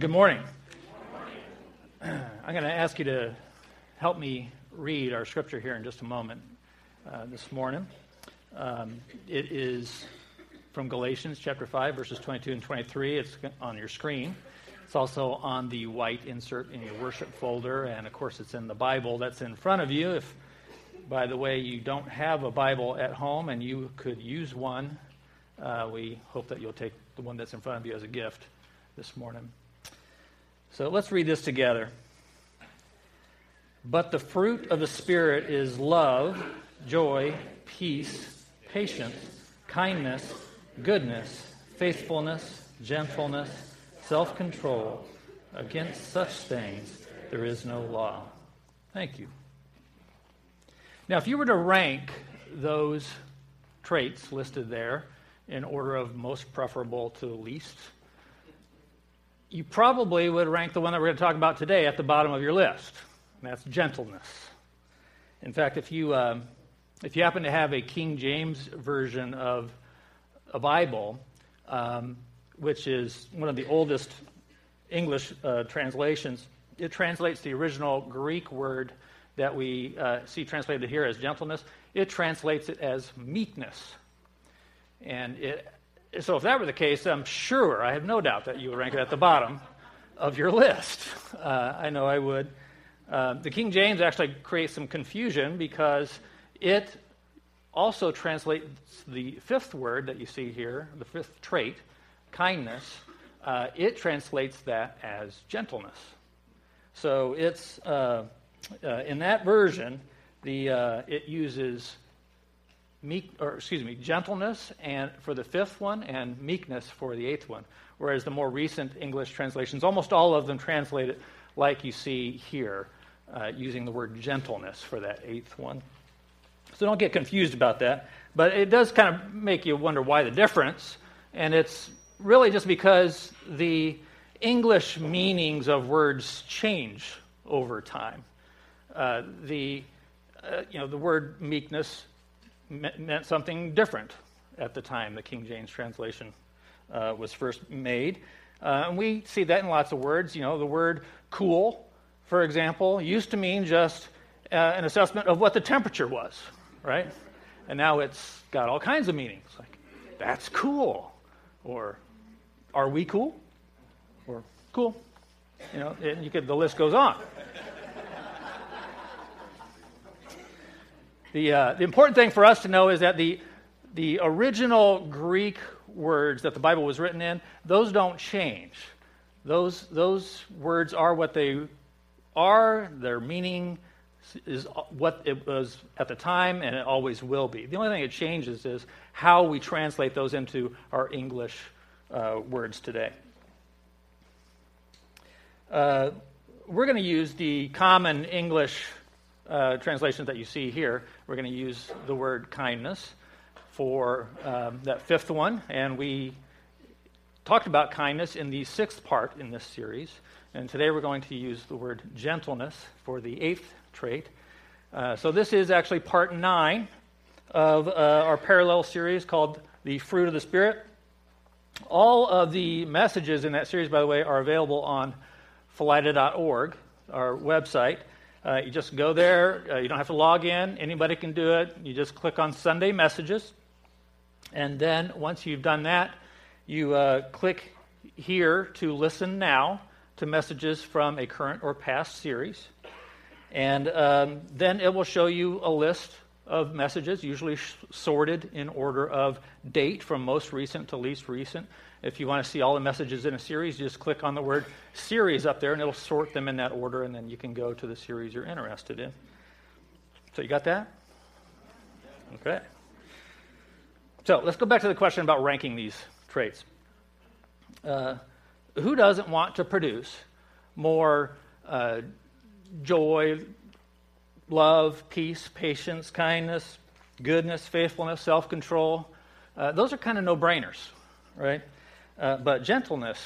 Good morning. I'm going to ask you to help me read our scripture here in just a moment uh, this morning. Um, it is from Galatians chapter 5, verses 22 and 23. It's on your screen. It's also on the white insert in your worship folder, and of course, it's in the Bible that's in front of you. If, by the way, you don't have a Bible at home and you could use one, uh, we hope that you'll take the one that's in front of you as a gift this morning. So let's read this together. But the fruit of the Spirit is love, joy, peace, patience, kindness, goodness, faithfulness, gentleness, self control. Against such things there is no law. Thank you. Now, if you were to rank those traits listed there in order of most preferable to least, you probably would rank the one that we're going to talk about today at the bottom of your list. And that's gentleness. In fact, if you, um, if you happen to have a King James version of a Bible, um, which is one of the oldest English uh, translations, it translates the original Greek word that we uh, see translated here as gentleness, it translates it as meekness. And it so if that were the case, I'm sure, I have no doubt that you would rank it at the bottom of your list. Uh, I know I would. Uh, the King James actually creates some confusion because it also translates the fifth word that you see here, the fifth trait, kindness, uh, it translates that as gentleness. So it's, uh, uh, in that version, the, uh, it uses meek, or excuse me, gentleness and for the fifth one, and meekness for the eighth one. Whereas the more recent English translations, almost all of them translate it like you see here, uh, using the word gentleness for that eighth one. So don't get confused about that. But it does kind of make you wonder why the difference. And it's really just because the English meanings of words change over time. Uh, the, uh, you know, the word meekness meant something different at the time the King James translation uh, was first made. Uh, and we see that in lots of words. You know, the word cool, for example, used to mean just uh, an assessment of what the temperature was, right? And now it's got all kinds of meanings, like that's cool, or are we cool, or cool. You know, and you could, the list goes on. The, uh, the important thing for us to know is that the, the original Greek words that the Bible was written in, those don't change. Those, those words are what they are, their meaning is what it was at the time, and it always will be. The only thing that changes is how we translate those into our English uh, words today. Uh, we're going to use the common English uh, translations that you see here, we're going to use the word kindness for um, that fifth one. And we talked about kindness in the sixth part in this series. And today we're going to use the word gentleness for the eighth trait. Uh, so this is actually part nine of uh, our parallel series called The Fruit of the Spirit. All of the messages in that series, by the way, are available on philida.org, our website. Uh, you just go there. Uh, you don't have to log in. Anybody can do it. You just click on Sunday messages. And then once you've done that, you uh, click here to listen now to messages from a current or past series. And um, then it will show you a list of messages, usually sorted in order of date from most recent to least recent. If you want to see all the messages in a series, just click on the word series up there and it'll sort them in that order, and then you can go to the series you're interested in. So, you got that? Okay. So, let's go back to the question about ranking these traits. Uh, who doesn't want to produce more uh, joy, love, peace, patience, kindness, goodness, faithfulness, self control? Uh, those are kind of no brainers, right? Uh, but gentleness,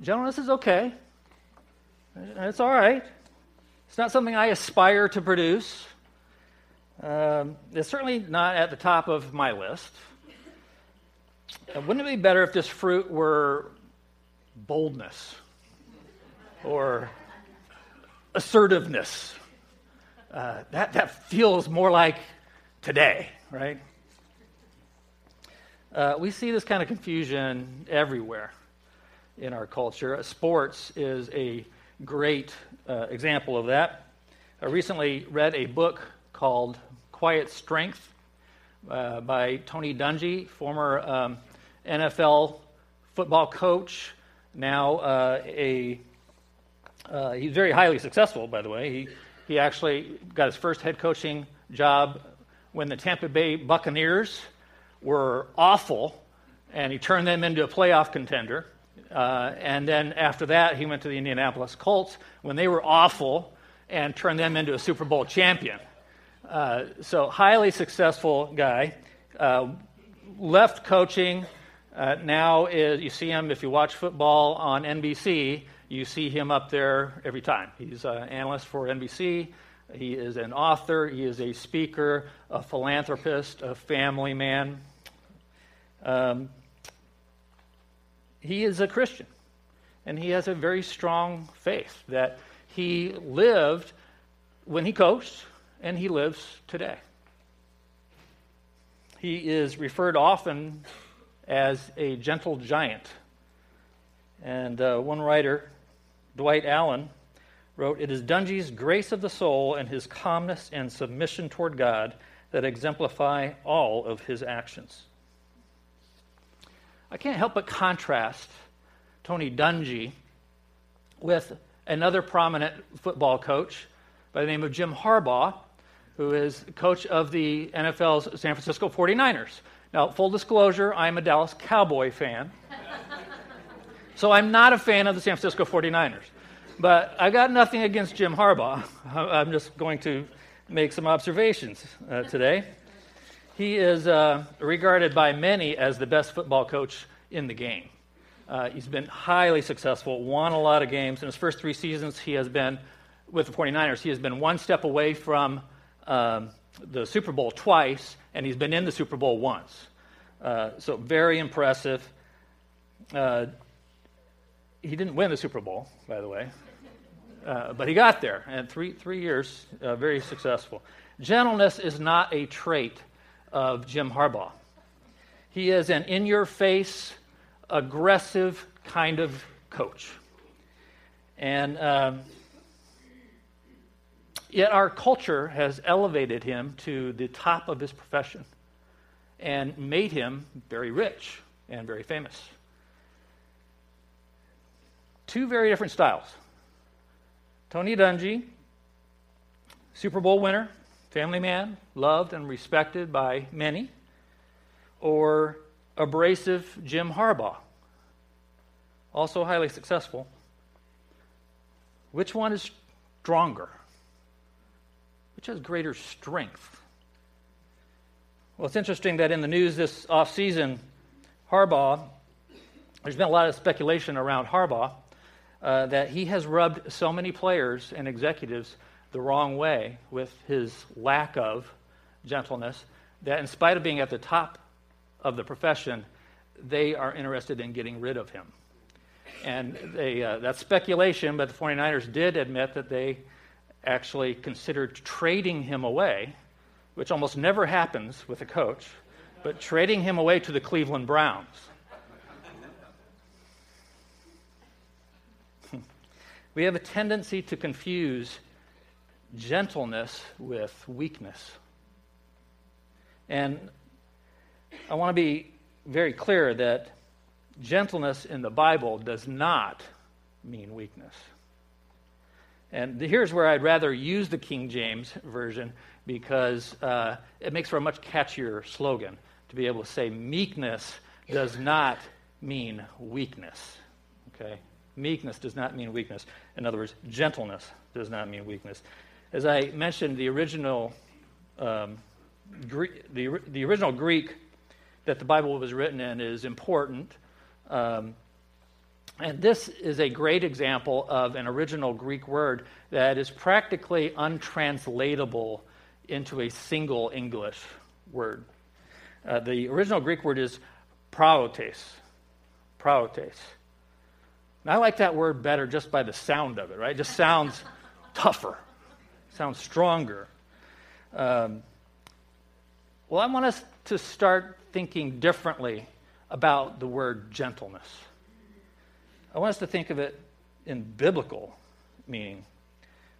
gentleness is okay. It's all right. It's not something I aspire to produce. Um, it's certainly not at the top of my list. Uh, wouldn't it be better if this fruit were boldness or assertiveness. Uh, that, that feels more like today, right? Uh, we see this kind of confusion everywhere in our culture. Sports is a great uh, example of that. I recently read a book called Quiet Strength uh, by Tony Dungy, former um, NFL football coach, now uh, a uh, he's very highly successful, by the way. He he actually got his first head coaching job when the Tampa Bay Buccaneers were awful, and he turned them into a playoff contender. Uh, and then after that, he went to the Indianapolis Colts when they were awful and turned them into a Super Bowl champion. Uh, so, highly successful guy. Uh, left coaching. Uh, now is you see him if you watch football on NBC. You see him up there every time. He's an analyst for NBC. He is an author. He is a speaker, a philanthropist, a family man. Um, he is a Christian, and he has a very strong faith that he lived when he coached, and he lives today. He is referred often as a gentle giant. And uh, one writer Dwight Allen wrote, It is Dungy's grace of the soul and his calmness and submission toward God that exemplify all of his actions. I can't help but contrast Tony Dungy with another prominent football coach by the name of Jim Harbaugh, who is coach of the NFL's San Francisco 49ers. Now, full disclosure, I'm a Dallas Cowboy fan. So I'm not a fan of the San Francisco 49ers. But I got nothing against Jim Harbaugh. I'm just going to make some observations uh, today. He is uh, regarded by many as the best football coach in the game. Uh, he's been highly successful, won a lot of games. In his first three seasons, he has been, with the 49ers, he has been one step away from um, the Super Bowl twice, and he's been in the Super Bowl once. Uh, so, very impressive. Uh, he didn't win the Super Bowl, by the way, uh, but he got there, and three, three years, uh, very successful. Gentleness is not a trait of Jim Harbaugh. He is an in your face, aggressive kind of coach. And um, yet, our culture has elevated him to the top of his profession and made him very rich and very famous two very different styles. Tony Dungy, Super Bowl winner, family man, loved and respected by many, or abrasive Jim Harbaugh, also highly successful. Which one is stronger? Which has greater strength? Well, it's interesting that in the news this offseason, Harbaugh, there's been a lot of speculation around Harbaugh uh, that he has rubbed so many players and executives the wrong way with his lack of gentleness that, in spite of being at the top of the profession, they are interested in getting rid of him. And they, uh, that's speculation, but the 49ers did admit that they actually considered trading him away, which almost never happens with a coach, but trading him away to the Cleveland Browns. We have a tendency to confuse gentleness with weakness. And I want to be very clear that gentleness in the Bible does not mean weakness. And here's where I'd rather use the King James Version because uh, it makes for a much catchier slogan to be able to say meekness does not mean weakness. Okay? Meekness does not mean weakness. In other words, gentleness does not mean weakness. As I mentioned, the original, um, Greek, the, the original Greek that the Bible was written in is important. Um, and this is a great example of an original Greek word that is practically untranslatable into a single English word. Uh, the original Greek word is praotes. Praotes And I like that word better just by the sound of it, right? It just sounds tougher, sounds stronger. Um, well, I want us to start thinking differently about the word gentleness. I want us to think of it in biblical meaning.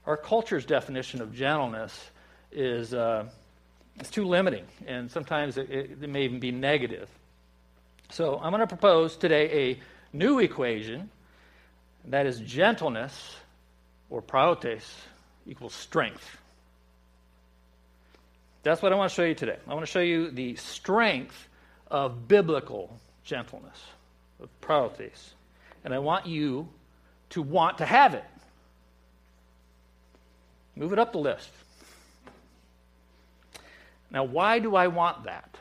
Our culture's definition of gentleness is uh, it's too limiting, and sometimes it, it, may even be negative. So I'm going to propose today a new equation that is gentleness or praotes equals strength. That's what I want to show you today. I want to show you the strength of biblical gentleness, of praotes. And I want you to want to have it. Move it up the list. Now, why do I want that?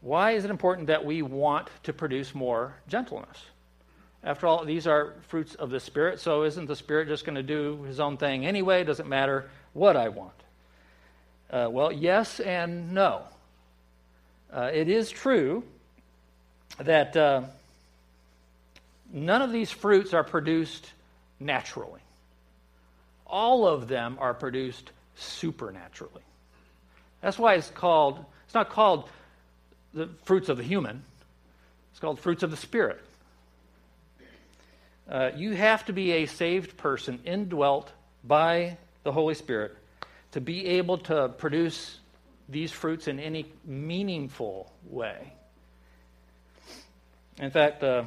Why is it important that we want to produce more gentleness? After all, these are fruits of the Spirit, so isn't the Spirit just going to do his own thing anyway? It doesn't matter what I want. Uh, well, yes and no. Uh, it is true that uh, none of these fruits are produced naturally, all of them are produced supernaturally. That's why it's called, it's not called the fruits of the human, it's called fruits of the Spirit. Uh, you have to be a saved person, indwelt by the Holy Spirit, to be able to produce these fruits in any meaningful way. In fact, uh,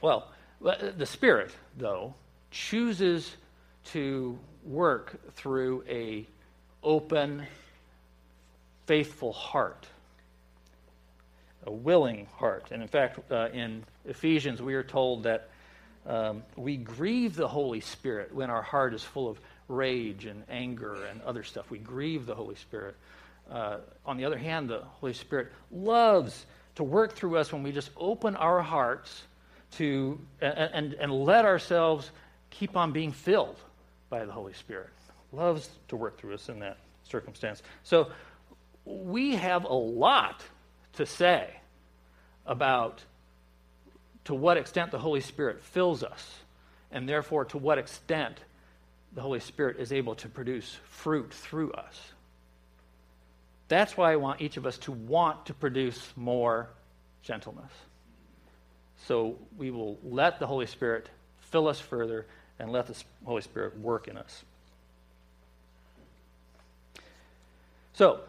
well, the Spirit, though, chooses to work through a open, faithful heart, a willing heart. And in fact, uh, in Ephesians, we are told that um, we grieve the Holy Spirit when our heart is full of rage and anger and other stuff. We grieve the Holy Spirit. Uh, on the other hand, the Holy Spirit loves to work through us when we just open our hearts to and, and, and let ourselves keep on being filled by the Holy Spirit. Loves to work through us in that circumstance. So we have a lot to say about to what extent the Holy Spirit fills us, and therefore to what extent the Holy Spirit is able to produce fruit through us. That's why I want each of us to want to produce more gentleness. So we will let the Holy Spirit fill us further and let the Holy Spirit work in us. So,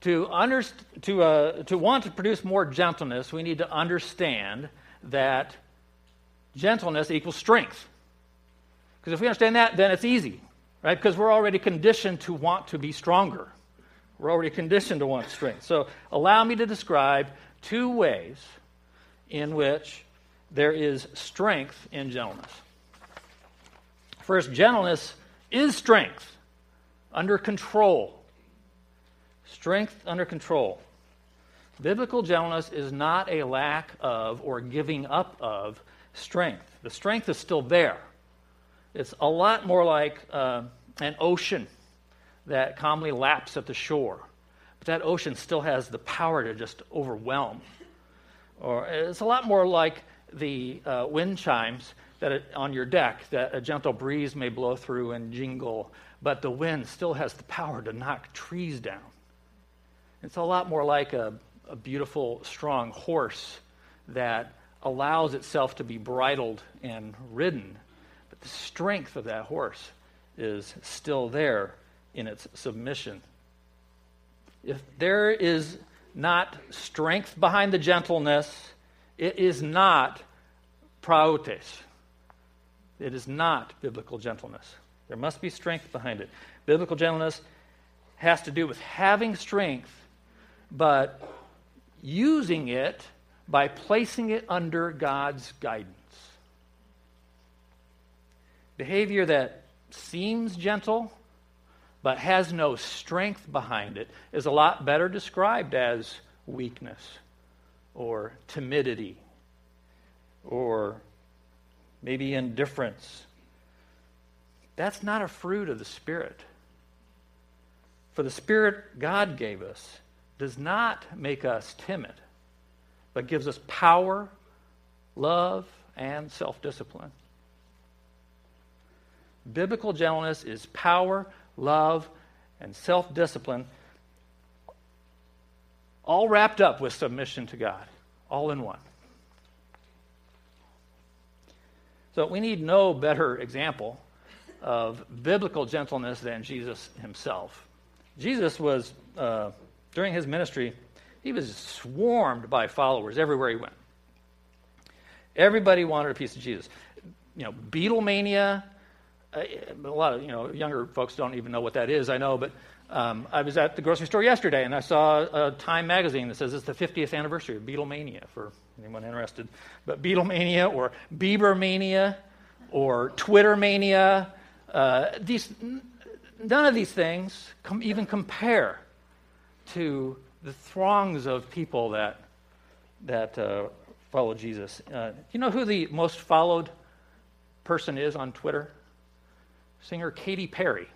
to, underst- to, uh, to want to produce more gentleness, we need to understand that gentleness equals strength. Because if we understand that, then it's easy, right? Because we're already conditioned to want to be stronger. We're already conditioned to want strength. So, allow me to describe two ways in which there is strength in gentleness. First, gentleness is strength under control. Strength under control. Biblical gentleness is not a lack of or giving up of strength. The strength is still there. It's a lot more like uh, an ocean that calmly laps at the shore. But that ocean still has the power to just overwhelm. Or it's a lot more like the uh, wind chimes that it, on your deck that a gentle breeze may blow through and jingle, but the wind still has the power to knock trees down. It's a lot more like a a beautiful, strong horse that allows itself to be bridled and ridden. But the strength of that horse is still there in its submission. If there is not strength behind the gentleness, it is not praotes. It is not biblical gentleness. There must be strength behind it. Biblical gentleness has to do with having strength, but using it by placing it under God's guidance. Behavior that seems gentle but has no strength behind it is a lot better described as weakness or timidity or maybe indifference. That's not a fruit of the Spirit. For the Spirit God gave us does not make us timid, but gives us power, love, and self discipline. Biblical gentleness is power, love, and self discipline, all wrapped up with submission to God, all in one. So we need no better example of biblical gentleness than Jesus himself. Jesus was, uh, during his ministry, he was swarmed by followers everywhere he went. Everybody wanted a piece of Jesus. You know, Beatlemania. Uh, a lot of you know younger folks don't even know what that is. I know, but um, I was at the grocery store yesterday and I saw a Time magazine that says it's the 50th anniversary of Beatlemania for anyone interested. But Beatlemania or Biebermania or Twittermania, uh, these none of these things com- even compare to the throngs of people that that uh, follow Jesus. Uh, you know who the most followed person is on Twitter? Singer Katy Perry,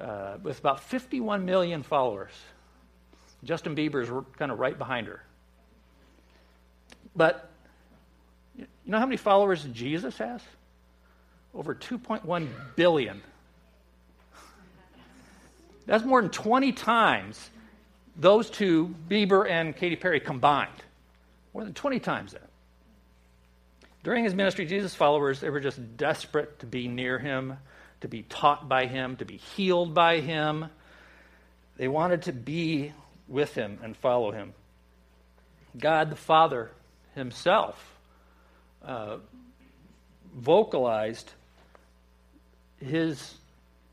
uh, with about 51 million followers. Justin Bieber is kind of right behind her. But you know how many followers Jesus has? Over 2.1 billion. That's more than 20 times those two, Bieber and Katy Perry combined. More than 20 times that. During his ministry, Jesus' followers, they were just desperate to be near him, to be taught by him, to be healed by him. They wanted to be with him and follow him. God the Father himself uh, vocalized his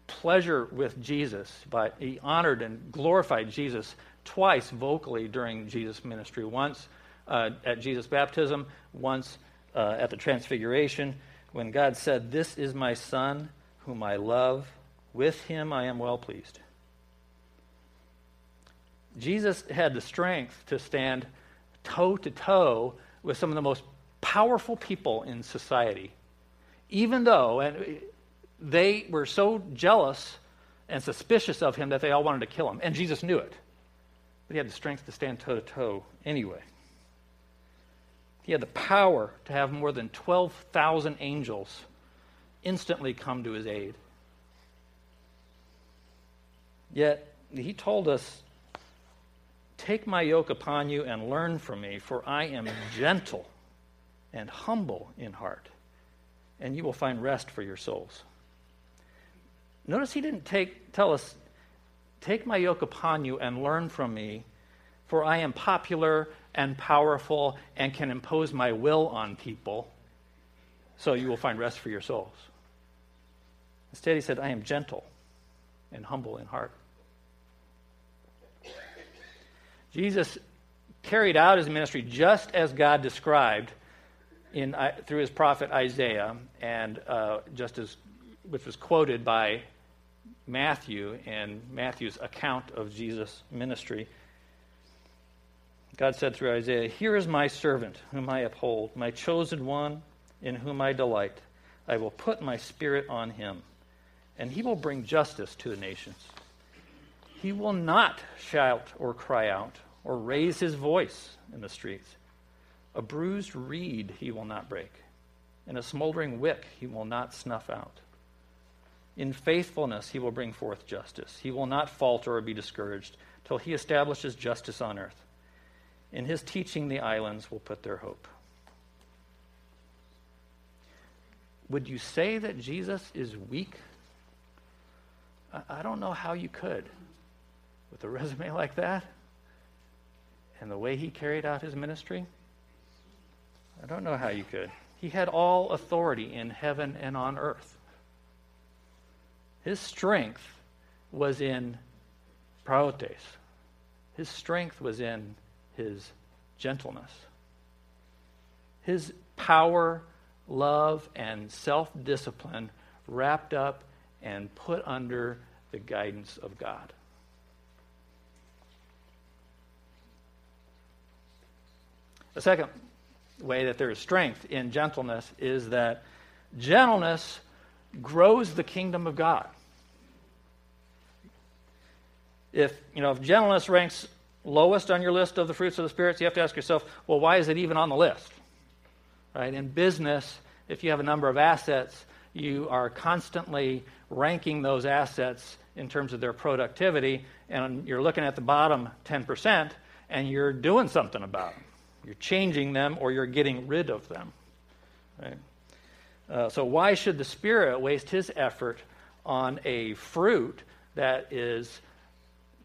pleasure with Jesus, but he honored and glorified Jesus twice vocally during Jesus' ministry. Once uh, at Jesus' baptism, once uh, at the Transfiguration, when God said, This is my Son, whom I love. With him I am well pleased. Jesus had the strength to stand toe to toe with some of the most powerful people in society, even though and they were so jealous and suspicious of him that they all wanted to kill him. And Jesus knew it. But he had the strength to stand toe to toe anyway. He had the power to have more than 12,000 angels instantly come to his aid. Yet, he told us, Take my yoke upon you and learn from me, for I am gentle and humble in heart, and you will find rest for your souls. Notice he didn't take, tell us, Take my yoke upon you and learn from me, for I am popular and powerful and can impose my will on people, so you will find rest for your souls. Instead, he said, I am gentle and humble in heart. Jesus carried out his ministry just as God described in, uh, through his prophet Isaiah, and uh, just as which was quoted by Matthew and Matthew's account of Jesus' ministry. God said through Isaiah, Here is my servant, whom I uphold, my chosen one, in whom I delight. I will put my spirit on him, and he will bring justice to the nations. He will not shout or cry out or raise his voice in the streets. A bruised reed he will not break, and a smoldering wick he will not snuff out. In faithfulness, he will bring forth justice. He will not falter or be discouraged till he establishes justice on earth. In his teaching, the islands will put their hope. Would you say that Jesus is weak? I don't know how you could with a resume like that and the way he carried out his ministry. I don't know how you could. He had all authority in heaven and on earth. His strength was in praotes. His strength was in his gentleness. His power, love, and self discipline wrapped up and put under the guidance of God. The second way that there is strength in gentleness is that gentleness grows the kingdom of God if you know if gentleness ranks lowest on your list of the fruits of the spirits, you have to ask yourself, well, why is it even on the list? Right? In business, if you have a number of assets, you are constantly ranking those assets in terms of their productivity, and you're looking at the bottom 10%, and you're doing something about them. You're changing them or you're getting rid of them. Right? Uh, so, why should the Spirit waste his effort on a fruit that is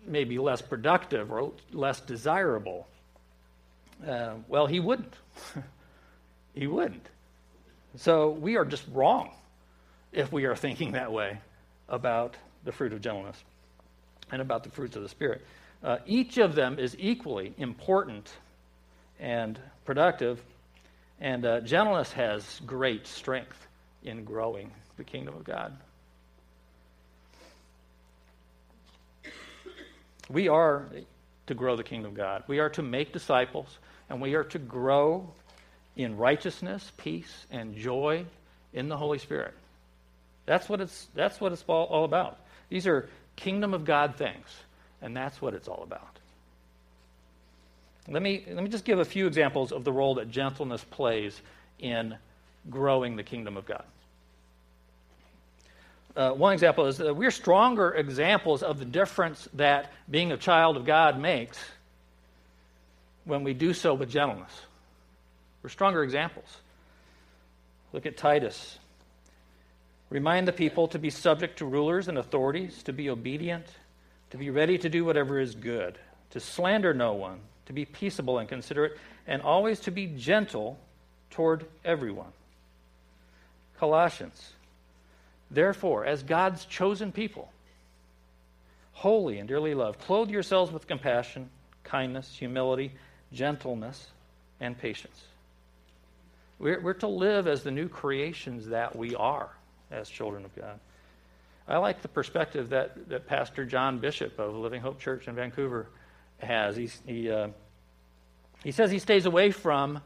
maybe less productive or less desirable? Uh, well, he wouldn't. he wouldn't. So, we are just wrong if we are thinking that way about the fruit of gentleness and about the fruits of the Spirit. Uh, each of them is equally important and productive, and uh, gentleness has great strength in growing the kingdom of God. We are to grow the kingdom of God. We are to make disciples, and we are to grow in righteousness, peace, and joy in the Holy Spirit. That's what it's, that's what it's all, all about. These are kingdom of God things, and that's what it's all about. Let me, let me just give a few examples of the role that gentleness plays in growing the kingdom of God. Uh, one example is that we're stronger examples of the difference that being a child of God makes when we do so with gentleness. We're stronger examples. Look at Titus. Remind the people to be subject to rulers and authorities, to be obedient, to be ready to do whatever is good, to slander no one to be peaceable and considerate, and always to be gentle toward everyone. Colossians. Therefore, as God's chosen people, holy and dearly loved, clothe yourselves with compassion, kindness, humility, gentleness, and patience. We're, we're to live as the new creations that we are as children of God. I like the perspective that, that Pastor John Bishop of Living Hope Church in Vancouver has. He's, he, uh, he says he stays away from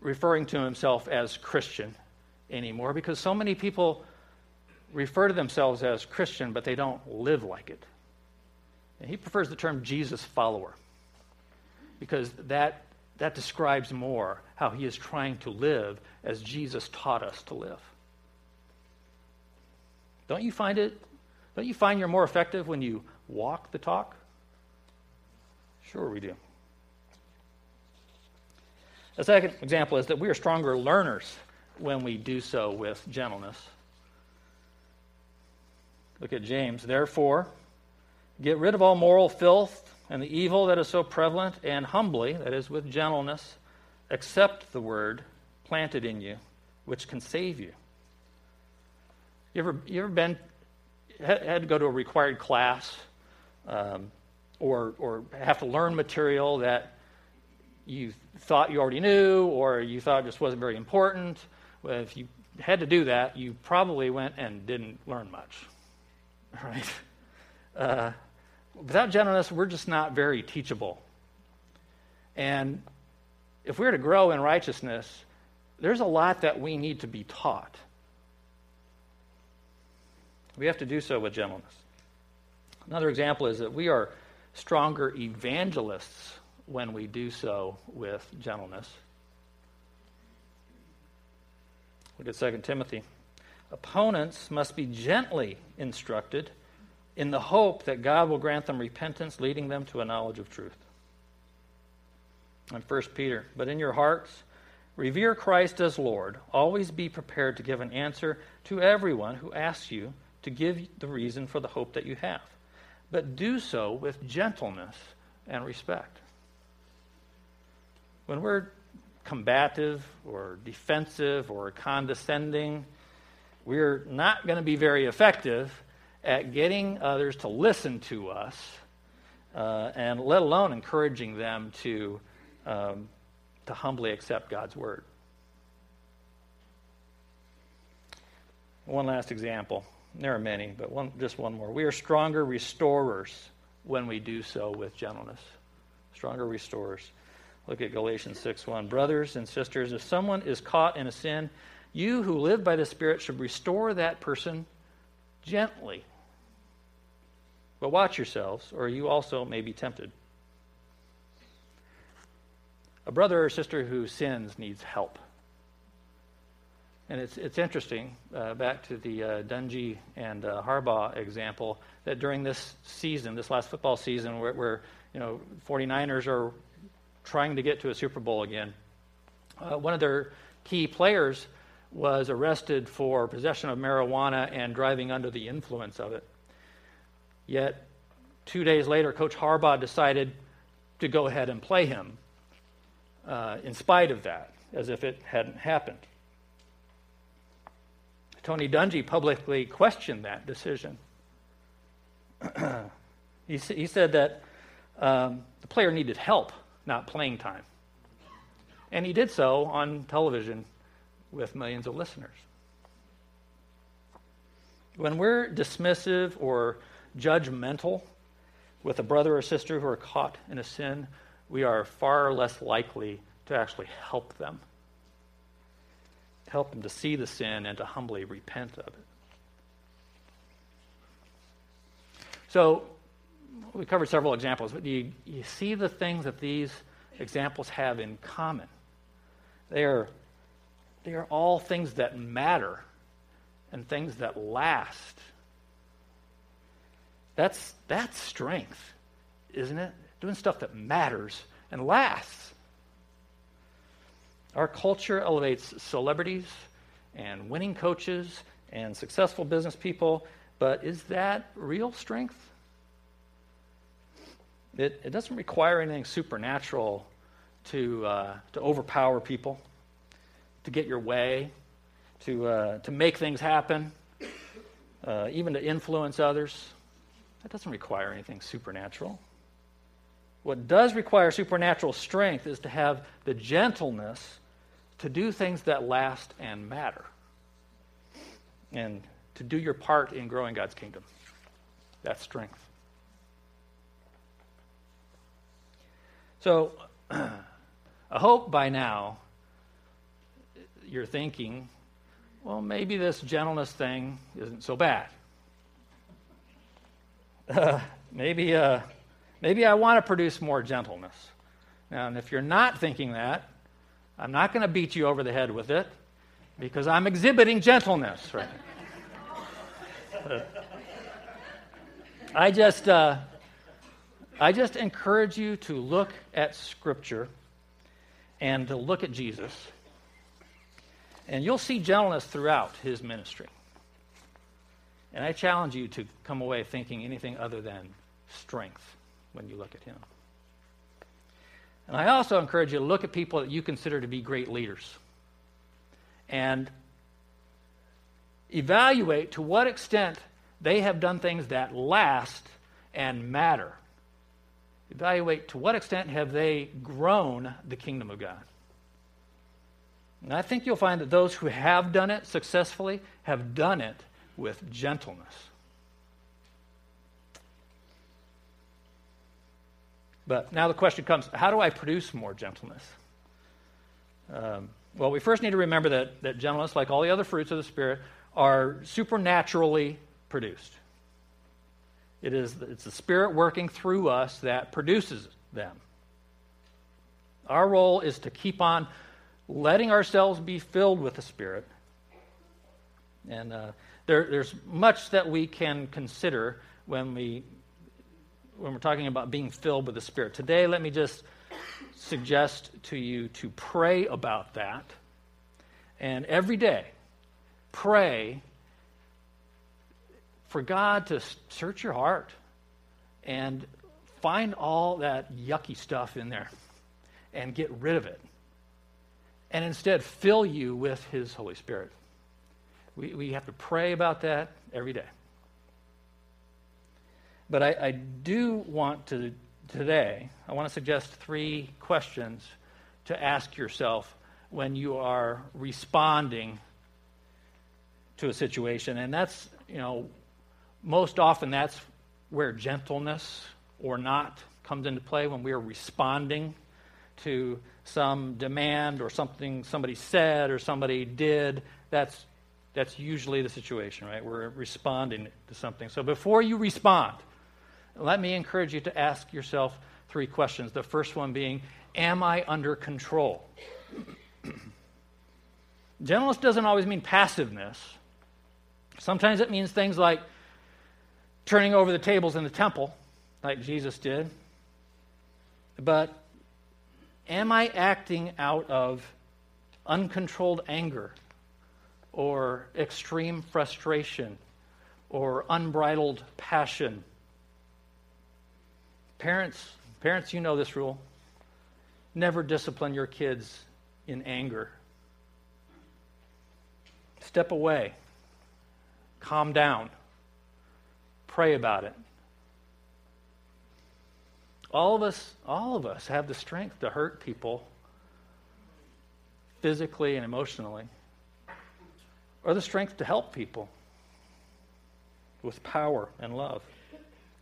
referring to himself as Christian anymore because so many people refer to themselves as Christian, but they don't live like it. And he prefers the term Jesus follower because that, that describes more how he is trying to live as Jesus taught us to live. Don't you find it? Don't you find you're more effective when you walk the talk? Sure, we do. A second example is that we are stronger learners when we do so with gentleness. Look at James. Therefore, get rid of all moral filth and the evil that is so prevalent, and humbly, that is, with gentleness, accept the word planted in you, which can save you. You ever, you ever been had to go to a required class um, or, or have to learn material that you thought you already knew or you thought just wasn't very important? Well, if you had to do that, you probably went and didn't learn much, right? Uh, without gentleness, we're just not very teachable. And if we're to grow in righteousness, there's a lot that we need to be taught. We have to do so with gentleness. Another example is that we are stronger evangelists when we do so with gentleness. Look at 2 Timothy. Opponents must be gently instructed in the hope that God will grant them repentance, leading them to a knowledge of truth. And 1 Peter, but in your hearts, revere Christ as Lord. Always be prepared to give an answer to everyone who asks you to give the reason for the hope that you have, but do so with gentleness and respect. When we're combative or defensive or condescending, we're not going to be very effective at getting others to listen to us, uh, and let alone encouraging them to, um, to humbly accept God's word. One last example. There are many, but one, just one more. We are stronger restorers when we do so with gentleness. Stronger restorers. Look at Galatians 6 1. Brothers and sisters, if someone is caught in a sin, you who live by the Spirit should restore that person gently. But watch yourselves, or you also may be tempted. A brother or sister who sins needs help And it's, it's interesting, uh, back to the uh, Dungy and uh, Harbaugh example, that during this season, this last football season, where, where you know 49ers are trying to get to a Super Bowl again, uh, one of their key players was arrested for possession of marijuana and driving under the influence of it. Yet, two days later, Coach Harbaugh decided to go ahead and play him uh, in spite of that, as if it hadn't happened. Tony Dungy publicly questioned that decision. he, he, said that um, the player needed help, not playing time. And he did so on television with millions of listeners. When we're dismissive or judgmental with a brother or sister who are caught in a sin, we are far less likely to actually help them help them to see the sin and to humbly repent of it. So, we covered several examples, but you, you see the things that these examples have in common. They are, they are all things that matter and things that last. That's, that's strength, isn't it? Doing stuff that matters and lasts. Our culture elevates celebrities and winning coaches and successful business people, but is that real strength? It, it doesn't require anything supernatural to, uh, to overpower people, to get your way, to, uh, to make things happen, uh, even to influence others. That doesn't require anything supernatural. What does require supernatural strength is to have the gentleness to do things that last and matter, and to do your part in growing God's kingdom. That's strength. So, I hope by now you're thinking, well, maybe this gentleness thing isn't so bad. Uh, maybe, uh, maybe I want to produce more gentleness. Now, and if you're not thinking that, I'm not going to beat you over the head with it because I'm exhibiting gentleness right I just, uh, I just encourage you to look at Scripture and to look at Jesus, and you'll see gentleness throughout his ministry. And I challenge you to come away thinking anything other than strength when you look at him. And I also encourage you to look at people that you consider to be great leaders and evaluate to what extent they have done things that last and matter. Evaluate to what extent have they grown the kingdom of God. And I think you'll find that those who have done it successfully have done it with gentleness. But now the question comes how do I produce more gentleness? Um, well, we first need to remember that, that gentleness, like all the other fruits of the Spirit, are supernaturally produced. It is it's the Spirit working through us that produces them. Our role is to keep on letting ourselves be filled with the Spirit. And uh, there, there's much that we can consider when we when we're talking about being filled with the Spirit. Today, let me just suggest to you to pray about that. And every day, pray for God to search your heart and find all that yucky stuff in there and get rid of it. And instead, fill you with His Holy Spirit. We, we have to pray about that every day. But I, I do want to today, I want to suggest three questions to ask yourself when you are responding to a situation. And that's, you know, most often that's where gentleness or not comes into play when we are responding to some demand or something somebody said or somebody did. That's, that's usually the situation, right? We're responding to something. So before you respond, let me encourage you to ask yourself three questions. The first one being Am I under control? Gentleness doesn't always mean passiveness. Sometimes it means things like turning over the tables in the temple, like Jesus did. But am I acting out of uncontrolled anger or extreme frustration or unbridled passion? Parents, parents, you know this rule. Never discipline your kids in anger. Step away. Calm down. Pray about it. All of us, all of us have the strength to hurt people physically and emotionally, or the strength to help people with power and love.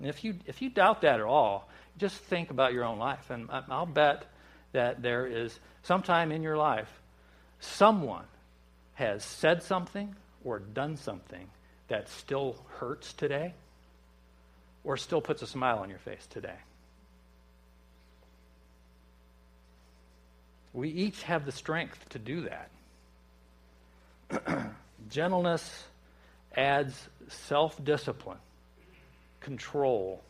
And if you, if you doubt that at all, just think about your own life. And I'll bet that there is sometime in your life someone has said something or done something that still hurts today or still puts a smile on your face today. We each have the strength to do that. Gentleness adds self discipline, control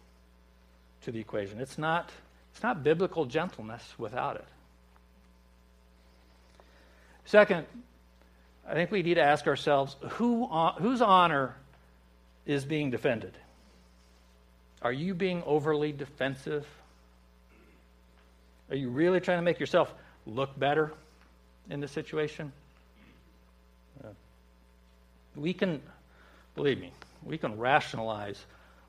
to the equation. It's not, it's not biblical gentleness without it. Second, I think we need to ask ourselves who, whose honor is being defended? Are you being overly defensive? Are you really trying to make yourself look better in the situation? Uh, we can, believe me, we can rationalize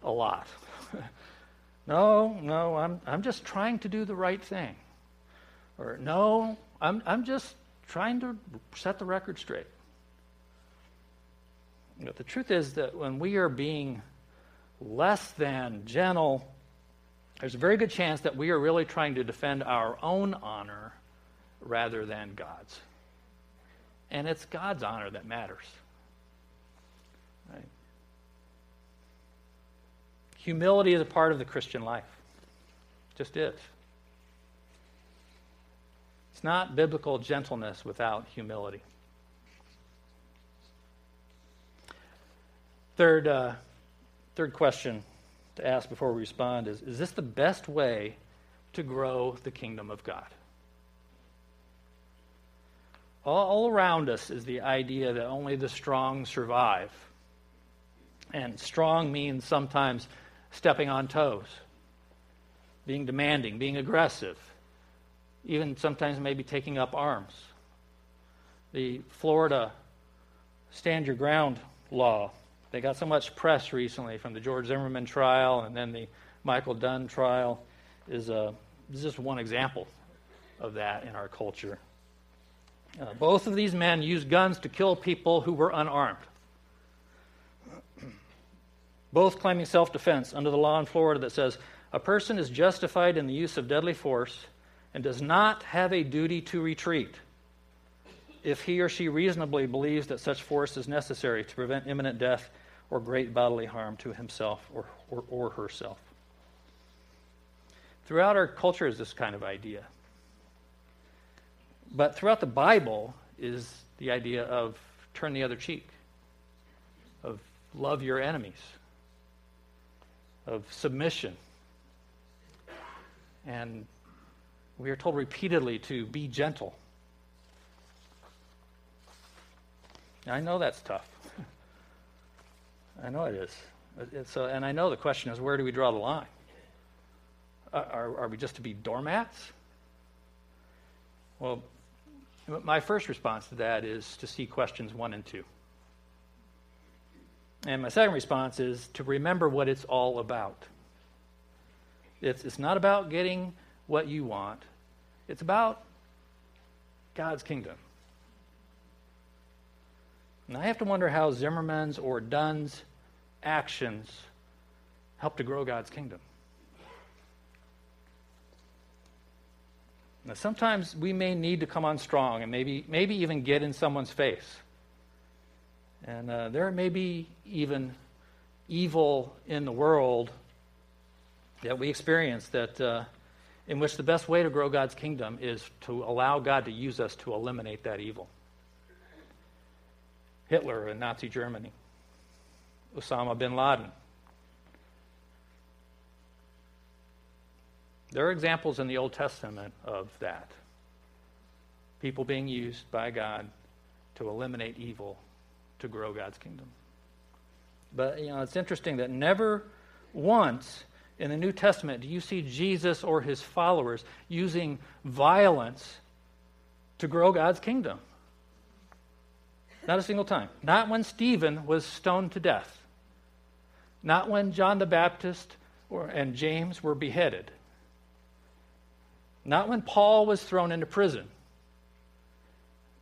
a lot. no, no, I'm, I'm just trying to do the right thing. Or, no, I'm, I'm just trying to set the record straight. But the truth is that when we are being less than gentle, there's a very good chance that we are really trying to defend our own honor rather than God's. And it's God's honor that matters. Right? Humility is a part of the Christian life. Just is. It's not biblical gentleness without humility. Third, uh, third question to ask before we respond is Is this the best way to grow the kingdom of God? All around us is the idea that only the strong survive. And strong means sometimes stepping on toes, being demanding, being aggressive, even sometimes maybe taking up arms. The Florida stand your ground law, they got so much press recently from the George Zimmerman trial and then the Michael Dunn trial, is, uh, is just one example of that in our culture. Uh, both of these men used guns to kill people who were unarmed. Both claiming self defense under the law in Florida that says a person is justified in the use of deadly force and does not have a duty to retreat if he or she reasonably believes that such force is necessary to prevent imminent death or great bodily harm to himself or, or, or herself. Throughout our culture is this kind of idea. But throughout the Bible is the idea of turn the other cheek, of love your enemies, of submission. And we are told repeatedly to be gentle. I know that's tough. I know it is. So, and I know the question is where do we draw the line? Uh, are, are we just to be doormats? Well, my first response to that is to see questions one and two. And my second response is to remember what it's all about. It's, it's not about getting what you want, it's about God's kingdom. And I have to wonder how Zimmerman's or Dunn's actions help to grow God's kingdom. Now, sometimes we may need to come on strong and maybe, maybe even get in someone's face. And uh, there may be even evil in the world that we experience that uh, in which the best way to grow God's kingdom is to allow God to use us to eliminate that evil. Hitler and Nazi Germany, Osama bin Laden. There are examples in the Old Testament of that. People being used by God to eliminate evil, to grow God's kingdom. But you know, it's interesting that never once in the New Testament do you see Jesus or his followers using violence to grow God's kingdom. Not a single time. Not when Stephen was stoned to death. Not when John the Baptist or, and James were beheaded. Not when Paul was thrown into prison.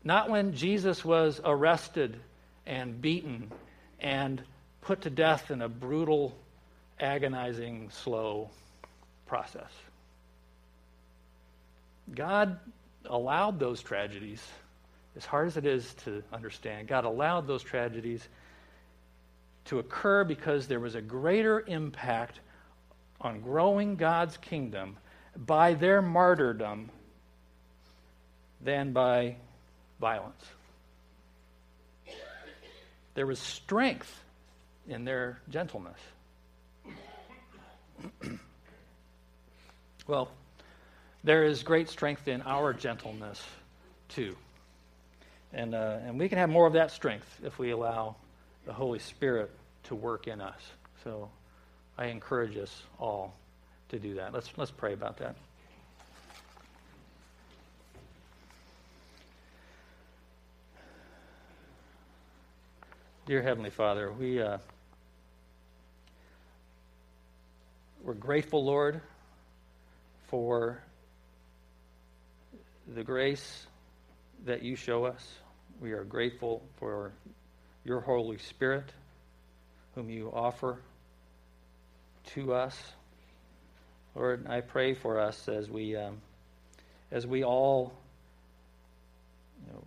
Not when Jesus was arrested and beaten and put to death in a brutal, agonizing, slow process. God allowed those tragedies, as hard as it is to understand, God allowed those tragedies to occur because there was a greater impact on growing God's kingdom by their martyrdom than by violence. There was strength in their gentleness. well, there is great strength in our gentleness, too. And, uh, and we can have more of that strength if we allow the Holy Spirit to work in us. So I encourage us all to do that. Let's, let's pray about that. Dear Heavenly Father, we, uh, we're grateful, Lord, for the grace that you show us. We are grateful for your Holy Spirit, whom you offer to us. Lord, I pray for us as we, um, as we all, you know,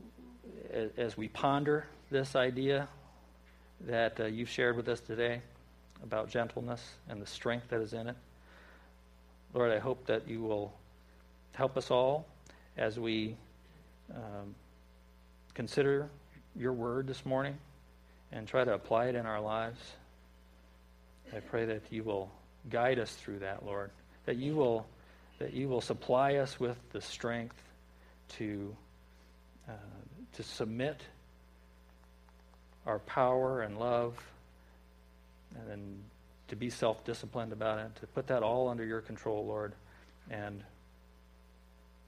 as, as we ponder this idea that uh, you've shared with us today about gentleness and the strength that is in it. Lord, I hope that you will help us all as we um, consider your word this morning and try to apply it in our lives. I pray that you will guide us through that, Lord. That you will that you will supply us with the strength to uh, to submit our power and love, and then to be self disciplined about it, to put that all under your control, Lord, and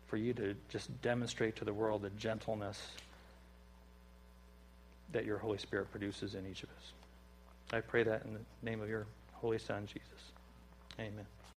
for you to just demonstrate to the world the gentleness that your Holy Spirit produces in each of us. I pray that in the name of your Holy Son, Jesus. Amen.